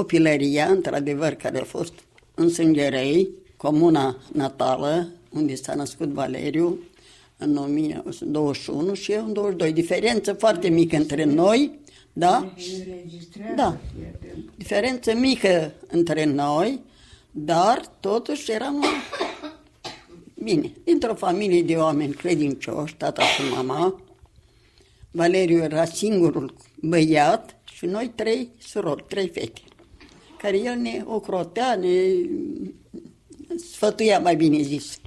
copilăria, într-adevăr, care a fost în Sângerei, comuna natală, unde s-a născut Valeriu, în 1921 și eu în 22. Diferență foarte mică între noi, da? Da. Diferență mică între noi, dar totuși eram bine, dintr-o familie de oameni credincioși, tata și mama. Valeriu era singurul băiat și noi trei surori, trei fete, care el ne ocrotea, ne sfătuia, mai bine zis.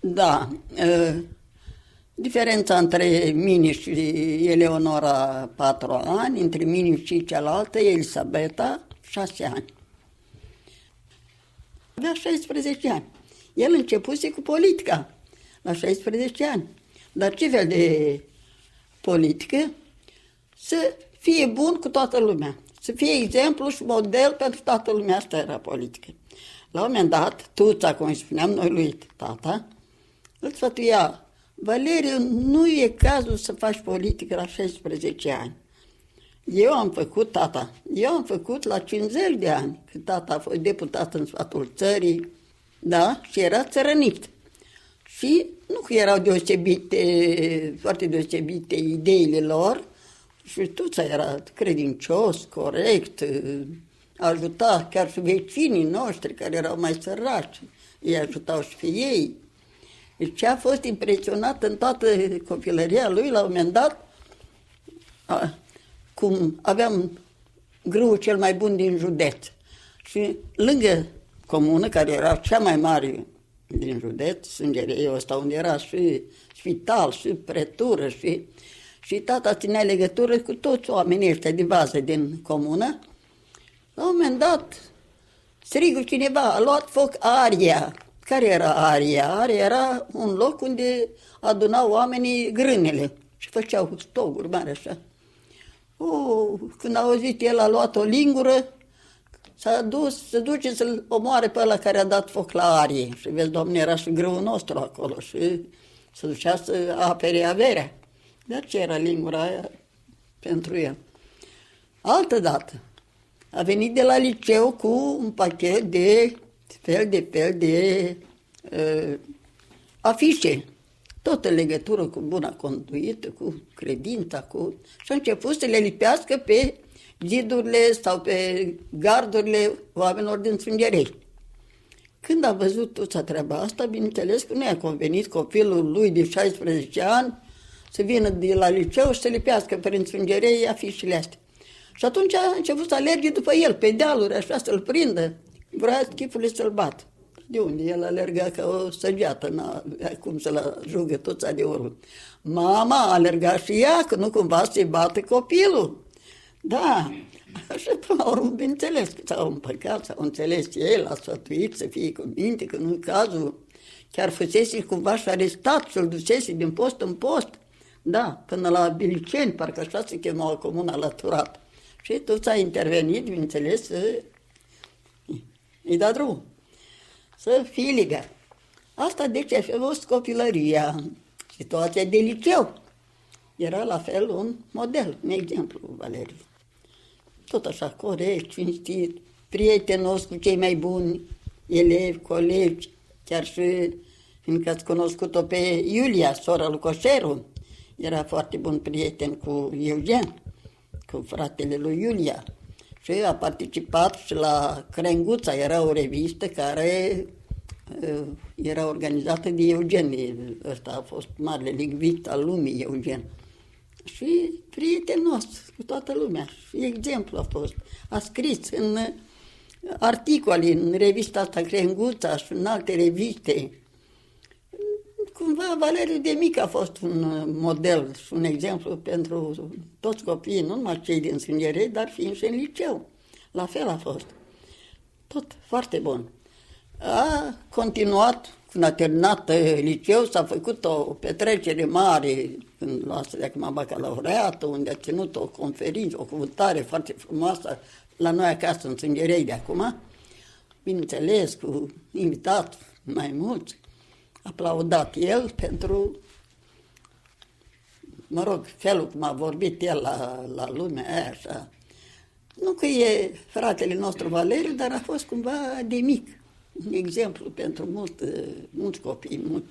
Da, ă, diferența între mine și Eleonora patru ani, între mine și cealaltă, Elisabeta, șase ani. Avea 16 ani. El începuse cu politica la 16 ani. Dar ce fel de politică? Să fie bun cu toată lumea. Să fie exemplu și model pentru toată lumea. Asta era politică. La un moment dat, tuța, cum îi spuneam noi lui tata, îl sfătuia, Valeriu, nu e cazul să faci politică la 16 ani. Eu am făcut, tata, eu am făcut la 50 de ani, când tata a fost deputat în sfatul țării, da, și era țărănit. Și nu că erau deosebite, foarte deosebite ideile lor, și tuța era credincios, corect, ajuta chiar și vecinii noștri care erau mai săraci, îi ajutau și pe ei. Deci ce a fost impresionat în toată copilăria lui, la un moment dat, a, cum aveam grâul cel mai bun din județ. Și lângă comună, care era cea mai mare din județ, Sângerei ăsta, unde era și spital, și pretură, și, și tata ținea legătură cu toți oamenii ăștia de bază din comună, la un moment dat, strigă cineva, a luat foc aria. Care era aria? Aria era un loc unde adunau oamenii grânele și făceau stoguri mari așa. Oh, când a auzit el, a luat o lingură, s-a dus, se duce să-l omoare pe ăla care a dat foc la arie. Și vezi, domne, era și grâul nostru acolo și se ducea să apere averea. Dar ce era lingura aia pentru el? Altă dată, a venit de la liceu cu un pachet de fel de fel de uh, afișe, tot în legătură cu buna conduită, cu credința, cu... și a început să le lipească pe zidurile sau pe gardurile oamenilor din Sângerei. Când a văzut toată treaba asta, bineînțeles că nu i-a convenit copilul lui de 16 ani să vină de la liceu și să lipească prin Sângerei afișele astea. Și atunci a început să alerge după el, pe dealuri, așa, să-l prindă. Vrea chipurile să-l bată. De unde? El alerga ca o săgeată, n-a cum să-l ajungă toți de urmă. Mama alerga și ea, că nu cumva să-i bate copilul. Da, așa până la urmă, bineînțeles că s-au împăcat, s-au înțeles el, a sfătuit să fie cu minte, că nu cazul. Chiar fusese cumva și arestat și-l dusese din post în post. Da, până la Biliceni, parcă așa se chema comuna alăturată. Și tu ți-ai intervenit, bineînțeles, să îi da drum. Să fii liber. Asta deci a fost copilăria, situația de liceu. Era la fel un model, un exemplu, Valeriu. Tot așa, corect, cinstit, prietenos cu cei mai buni elevi, colegi, chiar și fiindcă ați cunoscut-o pe Iulia, sora lui Coșeru, era foarte bun prieten cu Eugen cu fratele lui Iulia. Și a participat și la Crenguța, era o revistă care uh, era organizată de Eugen. Ăsta a fost marele lingvist al lumii, Eugen. Și prietenos cu toată lumea. Și exemplu a fost. A scris în articole în revista asta Crenguța și în alte reviste cumva Valeriu de mic a fost un uh, model și un exemplu pentru toți copiii, nu numai cei din Sângerei, dar fiind și în liceu. La fel a fost. Tot foarte bun. A continuat, când a terminat uh, liceu, s-a făcut o petrecere mare când luase de acum bacalaureatul, unde a ținut o conferință, o cuvântare foarte frumoasă la noi acasă în Sângerei de acum, bineînțeles, cu invitat mai mulți aplaudat el pentru, mă rog, felul cum a vorbit el la, la lumea aia, așa. Nu că e fratele nostru Valeriu, dar a fost cumva de mic. Un exemplu pentru mult, mulți copii. Mult.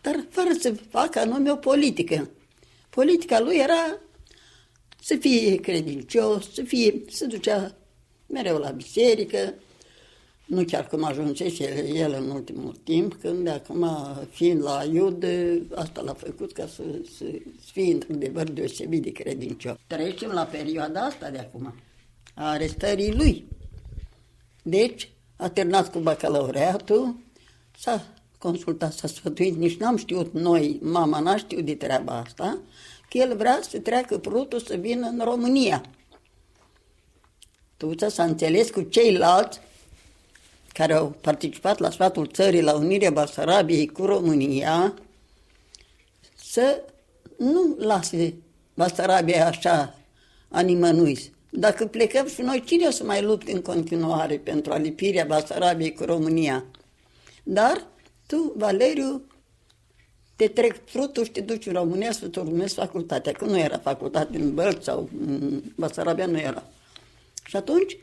Dar fără să facă anume o politică. Politica lui era să fie credincios, să fie, să ducea mereu la biserică, nu chiar cum ajunsese el în ultimul timp, când acum, fiind la Iud, asta l-a făcut ca să, să fie într-adevăr deosebit de credincios. Trecem la perioada asta de acum, a arestării lui. Deci, a terminat cu bacalaureatul, s-a consultat, s-a sfătuit, nici n-am știut noi, mama n-a știut de treaba asta, că el vrea să treacă prutul să vină în România. Tuța s-a înțeles cu ceilalți care au participat la sfatul țării la Unirea Basarabiei cu România să nu lase Basarabia așa a nimănui. Dacă plecăm și noi, cine o să mai lupte în continuare pentru alipirea Basarabiei cu România? Dar tu, Valeriu, te trec frutul și te duci în România să te urmezi facultatea, că nu era facultate în Bălți sau în Basarabia, nu era. Și atunci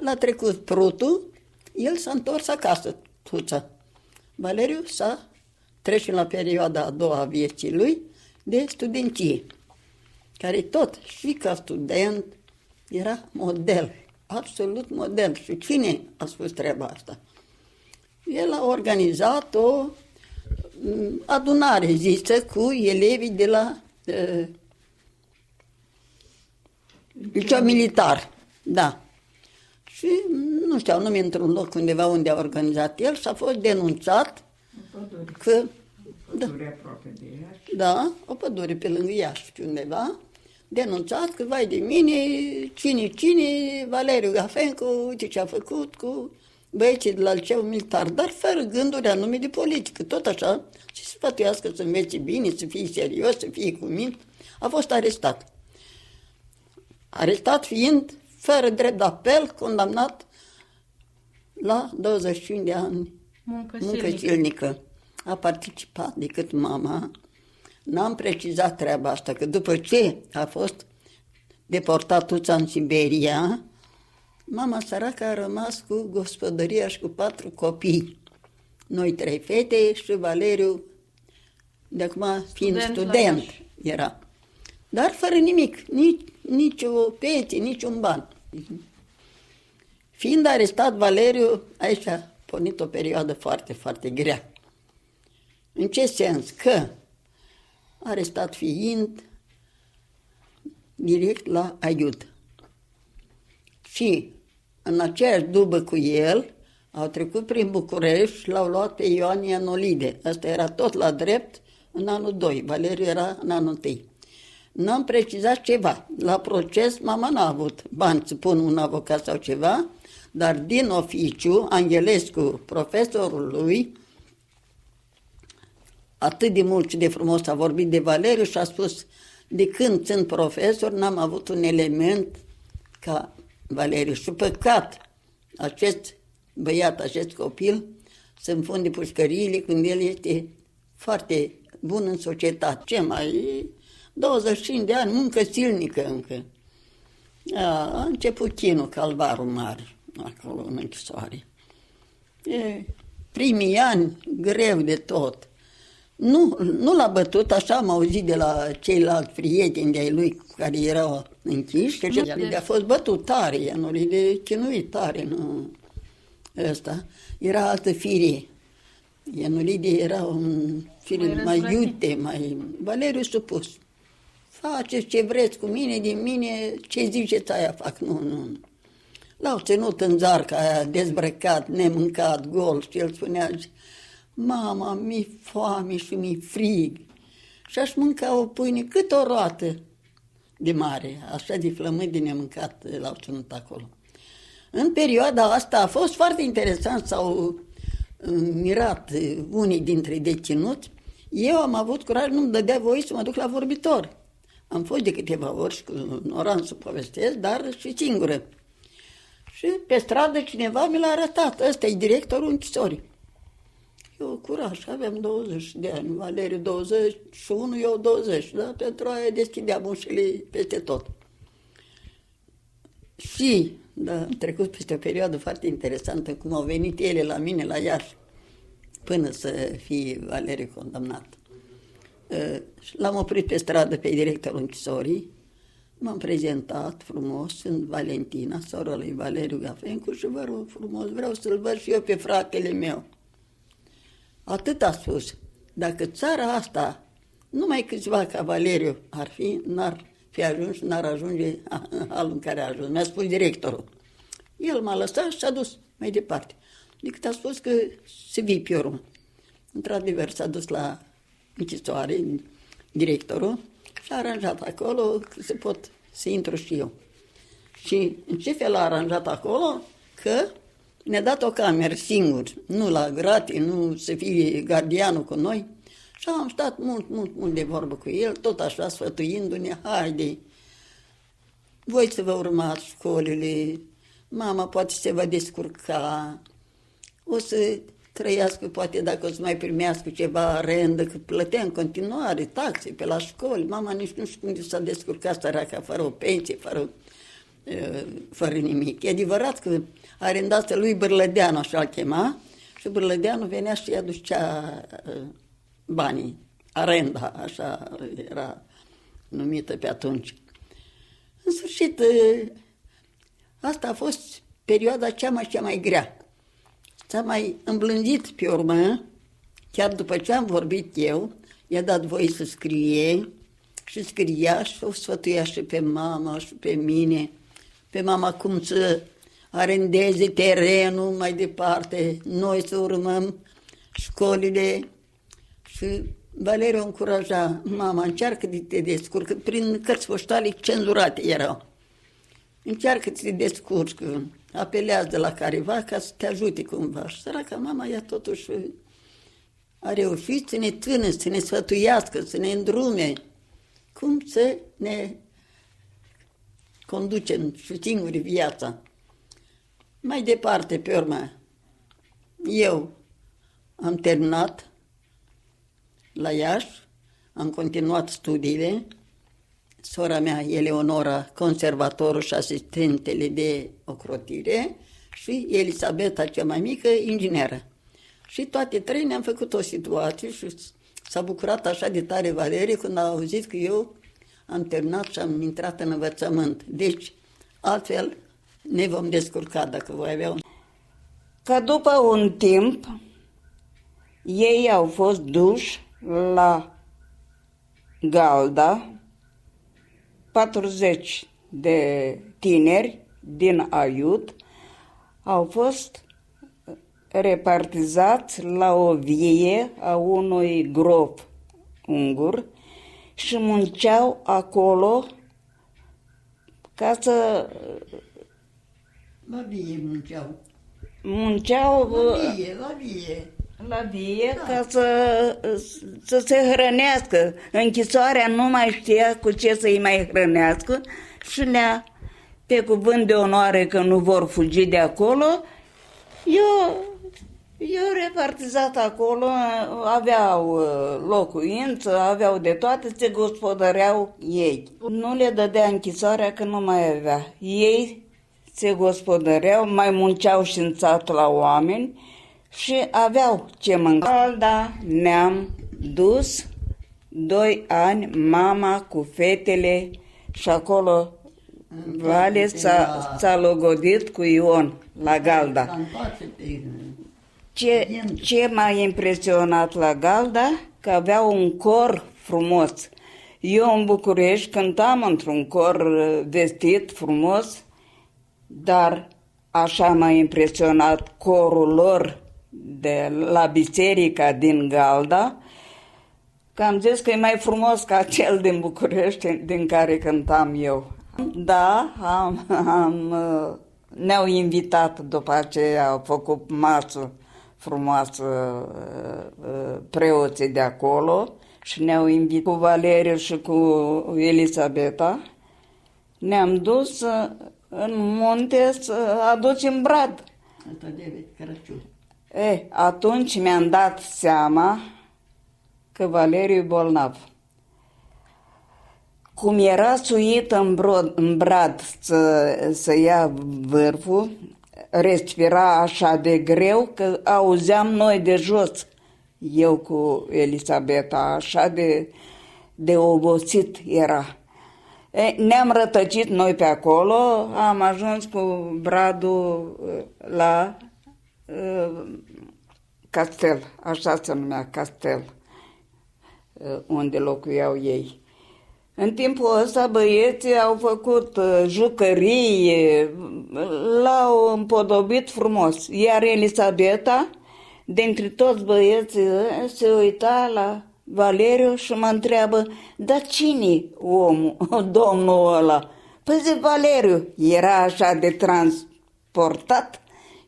l-a trecut prutul, el s-a întors acasă, tuța. Valeriu s-a trece la perioada a doua a vieții lui de studenție, care tot și ca student era model, absolut model. Și cine a spus treaba asta? El a organizat o mm, adunare zisă cu elevii de la uh, liceu militar. Da. Și nu știu, nu mi într-un loc undeva unde a organizat el și a fost denunțat că... Da, da, o pădure pe lângă Iași, undeva, denunțat că, vai de mine, cine, cine, Valeriu Gafencu, uite ce a făcut cu băieții de la liceu militar, dar fără gânduri anume de politică, tot așa, și să sfătuiască să învețe bine, să fie serios, să fie cu minte, a fost arestat. Arestat fiind fără drept de apel, condamnat la 25 de ani muncă, muncă silnică. A participat decât mama. N-am precizat treaba asta, că după ce a fost deportat tuța în Siberia, mama săracă a rămas cu gospodăria și cu patru copii. Noi trei fete și Valeriu, de acum fiind student, student era. Dar fără nimic, nici, nici o pensie, nici un ban. Fiind arestat Valeriu, aici a pornit o perioadă foarte, foarte grea. În ce sens? Că arestat fiind direct la Aiud. Și în aceeași dubă cu el au trecut prin București și l-au luat pe Ioan Nolide. Asta era tot la drept în anul 2. Valeriu era în anul 1. N-am precizat ceva. La proces mama n-a avut bani să pun un avocat sau ceva, dar din oficiu, Angelescu, profesorul lui, atât de mult și de frumos a vorbit de Valeriu și a spus, de când sunt profesor, n-am avut un element ca Valeriu. Și păcat acest băiat, acest copil, să înfunde pușcăriile când el este foarte bun în societate. Ce mai 25 de ani, muncă silnică încă. A, a început chinul calvarul mare, acolo în închisoare. E, primii ani, greu de tot. Nu, nu l-a bătut, așa am auzit de la ceilalți prieteni de-ai lui care erau închiși, că de a fost bătut tare, nu de chinuit tare, nu ăsta. Era altă fire. Ianulide era un fire mai, mai iute, mai... Valeriu supus faceți ce vreți cu mine, din mine, ce ziceți aia fac. Nu, nu. L-au ținut în zarca aia, dezbrăcat, nemâncat, gol și el spunea, mama, mi foame și mi frig. Și aș mânca o pâine cât o roată de mare, așa de flământ de nemâncat l-au ținut acolo. În perioada asta a fost foarte interesant, s-au mirat unii dintre deținuți. Eu am avut curaj, nu-mi dădea voie să mă duc la vorbitor. Am fost de câteva ori și cu Noran să povestesc, dar și singură. Și pe stradă cineva mi l-a arătat. Ăsta e directorul închisorii. Eu curaj, aveam 20 de ani, Valeriu 21, eu 20, da? Pentru aia deschideam ușile peste tot. Și da, am trecut peste o perioadă foarte interesantă, cum au venit ele la mine la Iași, până să fie Valeriu condamnat. Uh, l-am oprit pe stradă pe directorul închisorii, m-am prezentat frumos, sunt Valentina, sora lui Valeriu Gafencu și vă rog frumos, vreau să-l văd și eu pe fratele meu. Atât a spus. Dacă țara asta, numai câțiva ca Valeriu ar fi, n-ar fi ajuns, n-ar ajunge halul în care a ajuns. Mi-a spus directorul. El m-a lăsat și s-a dus mai departe. Decât a spus că se vii pe urmă. Într-adevăr, s-a dus la închisoare, directorul, și a aranjat acolo că se pot să intru și eu. Și în ce fel a aranjat acolo? Că ne-a dat o cameră singur, nu la gratii, nu să fie gardianul cu noi. Și am stat mult, mult, mult de vorbă cu el, tot așa sfătuindu-ne, haide, voi să vă urmați școlile, mama poate se va descurca, o să trăiască, poate dacă o să mai primească ceva arendă, că plătea în continuare taxe pe la școli. Mama nici nu știu cum s-a descurcat săraca, fără o pensie, fără, fără nimic. E adevărat că arendase lui Bârlădeanu, așa-l chema, și Bârlădeanu venea și aducea banii, arenda, așa era numită pe atunci. În sfârșit, asta a fost perioada cea mai, cea mai grea. S-a mai îmblândit pe urmă, chiar după ce am vorbit eu, i-a dat voie să scrie și scria și o sfătuia și pe mama și pe mine, pe mama cum să arendeze terenul mai departe, noi să urmăm școlile și Valeriu încuraja, mama, încearcă de te descurcă, prin cărți poștale cenzurate erau. Încearcă să te descurci, apelează la careva ca să te ajute cumva. Și săraca mama ea totuși a reușit să ne tână, să ne sfătuiască, să ne îndrume cum să ne conducem și singuri viața. Mai departe, pe urmă, eu am terminat la Iași, am continuat studiile, sora mea, Eleonora, conservatorul și asistentele de ocrotire și Elisabeta, cea mai mică, ingineră. Și toate trei ne-am făcut o situație și s-a bucurat așa de tare Valerie când a auzit că eu am terminat și am intrat în învățământ. Deci, altfel, ne vom descurca dacă voi avea un... Ca după un timp, ei au fost duși la Galda, 40 de tineri din Aiut au fost repartizați la o vie a unui grob ungur și munceau acolo ca să la vie munceau. Munceau la vie, la vie. La vie da. ca să, să se hrănească. Închisoarea nu mai știa cu ce să-i mai hrănească și le pe cuvânt de onoare că nu vor fugi de acolo, eu, eu repartizat acolo, aveau uh, locuință, aveau de toate, se gospodăreau ei. Nu le dădea închisoarea că nu mai avea. Ei se gospodăreau, mai munceau și în sat la oameni și aveau ce mânca. Da, ne-am dus doi ani mama cu fetele și acolo Vale s-a, s-a logodit cu Ion la Galda. Ce, ce m-a impresionat la Galda? Că avea un cor frumos. Eu în București cântam într-un cor uh, vestit frumos dar așa m-a impresionat corul lor de la biserica din Galda, că am zis că e mai frumos ca cel din București din care cântam eu. Da, am, am, ne-au invitat după aceea, au făcut masă frumoasă preoții de acolo și ne-au invitat cu Valeriu și cu Elisabeta. Ne-am dus în munte să aducem brad. Asta de Crăciun. E, atunci mi-am dat seama că Valeriu e bolnav. cum era suit în, brod, în brad să, să ia vârful, respira așa de greu că auzeam noi de jos, eu cu Elisabeta, așa de, de obosit era. E, ne-am rătăcit noi pe acolo, am ajuns cu bradul uh, la uh, castel, așa se numea castel, uh, unde locuiau ei. În timpul ăsta băieții au făcut uh, jucării, l-au împodobit frumos. Iar Elisabeta, dintre toți băieții, se uita la Valeriu și mă întreabă, dar cine omul, domnul ăla? Păi zic, Valeriu, era așa de transportat,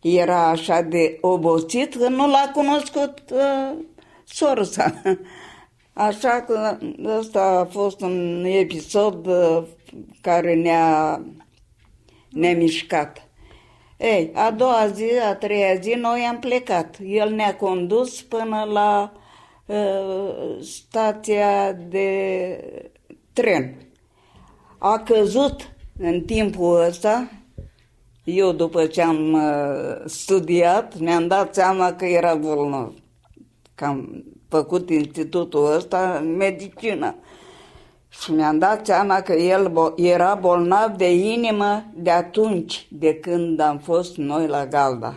era așa de obosit că nu l-a cunoscut uh, sorsa. Așa că ăsta a fost un episod uh, care ne-a, ne mișcat. Ei, a doua zi, a treia zi, noi am plecat. El ne-a condus până la uh, stația de tren. A căzut în timpul ăsta, eu după ce am uh, studiat, mi-am dat seama că era bolnav. Cam făcut institutul ăsta în medicină. Și mi-am dat seama că el era bolnav de inimă de atunci, de când am fost noi la Galda.